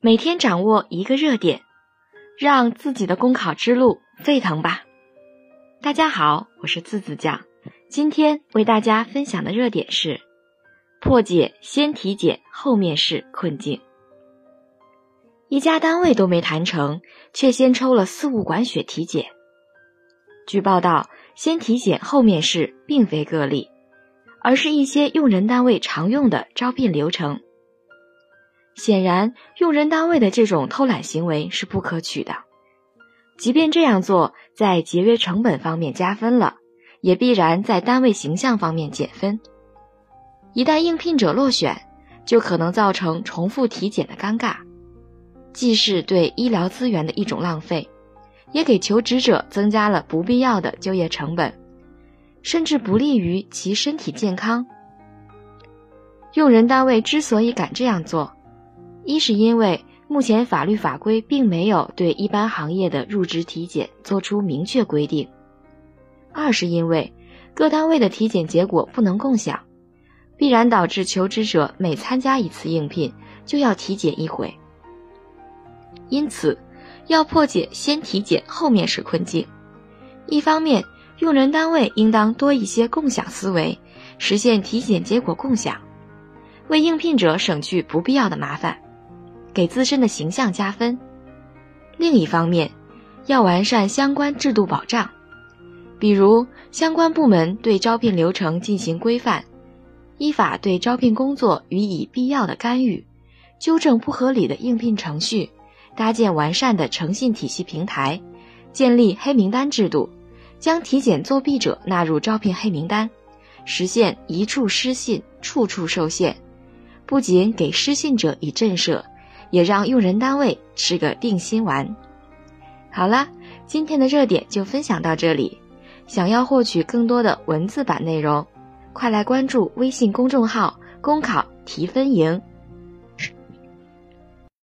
每天掌握一个热点，让自己的公考之路沸腾吧！大家好，我是字字酱，今天为大家分享的热点是破解先体检后面试困境。一家单位都没谈成，却先抽了四物管血体检。据报道，先体检后面试并非个例，而是一些用人单位常用的招聘流程。显然，用人单位的这种偷懒行为是不可取的。即便这样做，在节约成本方面加分了，也必然在单位形象方面减分。一旦应聘者落选，就可能造成重复体检的尴尬，既是对医疗资源的一种浪费，也给求职者增加了不必要的就业成本，甚至不利于其身体健康。用人单位之所以敢这样做，一是因为目前法律法规并没有对一般行业的入职体检做出明确规定；二是因为各单位的体检结果不能共享，必然导致求职者每参加一次应聘就要体检一回。因此，要破解先体检后面试困境，一方面用人单位应当多一些共享思维，实现体检结果共享，为应聘者省去不必要的麻烦。给自身的形象加分。另一方面，要完善相关制度保障，比如相关部门对招聘流程进行规范，依法对招聘工作予以必要的干预，纠正不合理的应聘程序，搭建完善的诚信体系平台，建立黑名单制度，将体检作弊者纳入招聘黑名单，实现一处失信，处处受限。不仅给失信者以震慑。也让用人单位吃个定心丸。好了，今天的热点就分享到这里。想要获取更多的文字版内容，快来关注微信公众号“公考提分营”。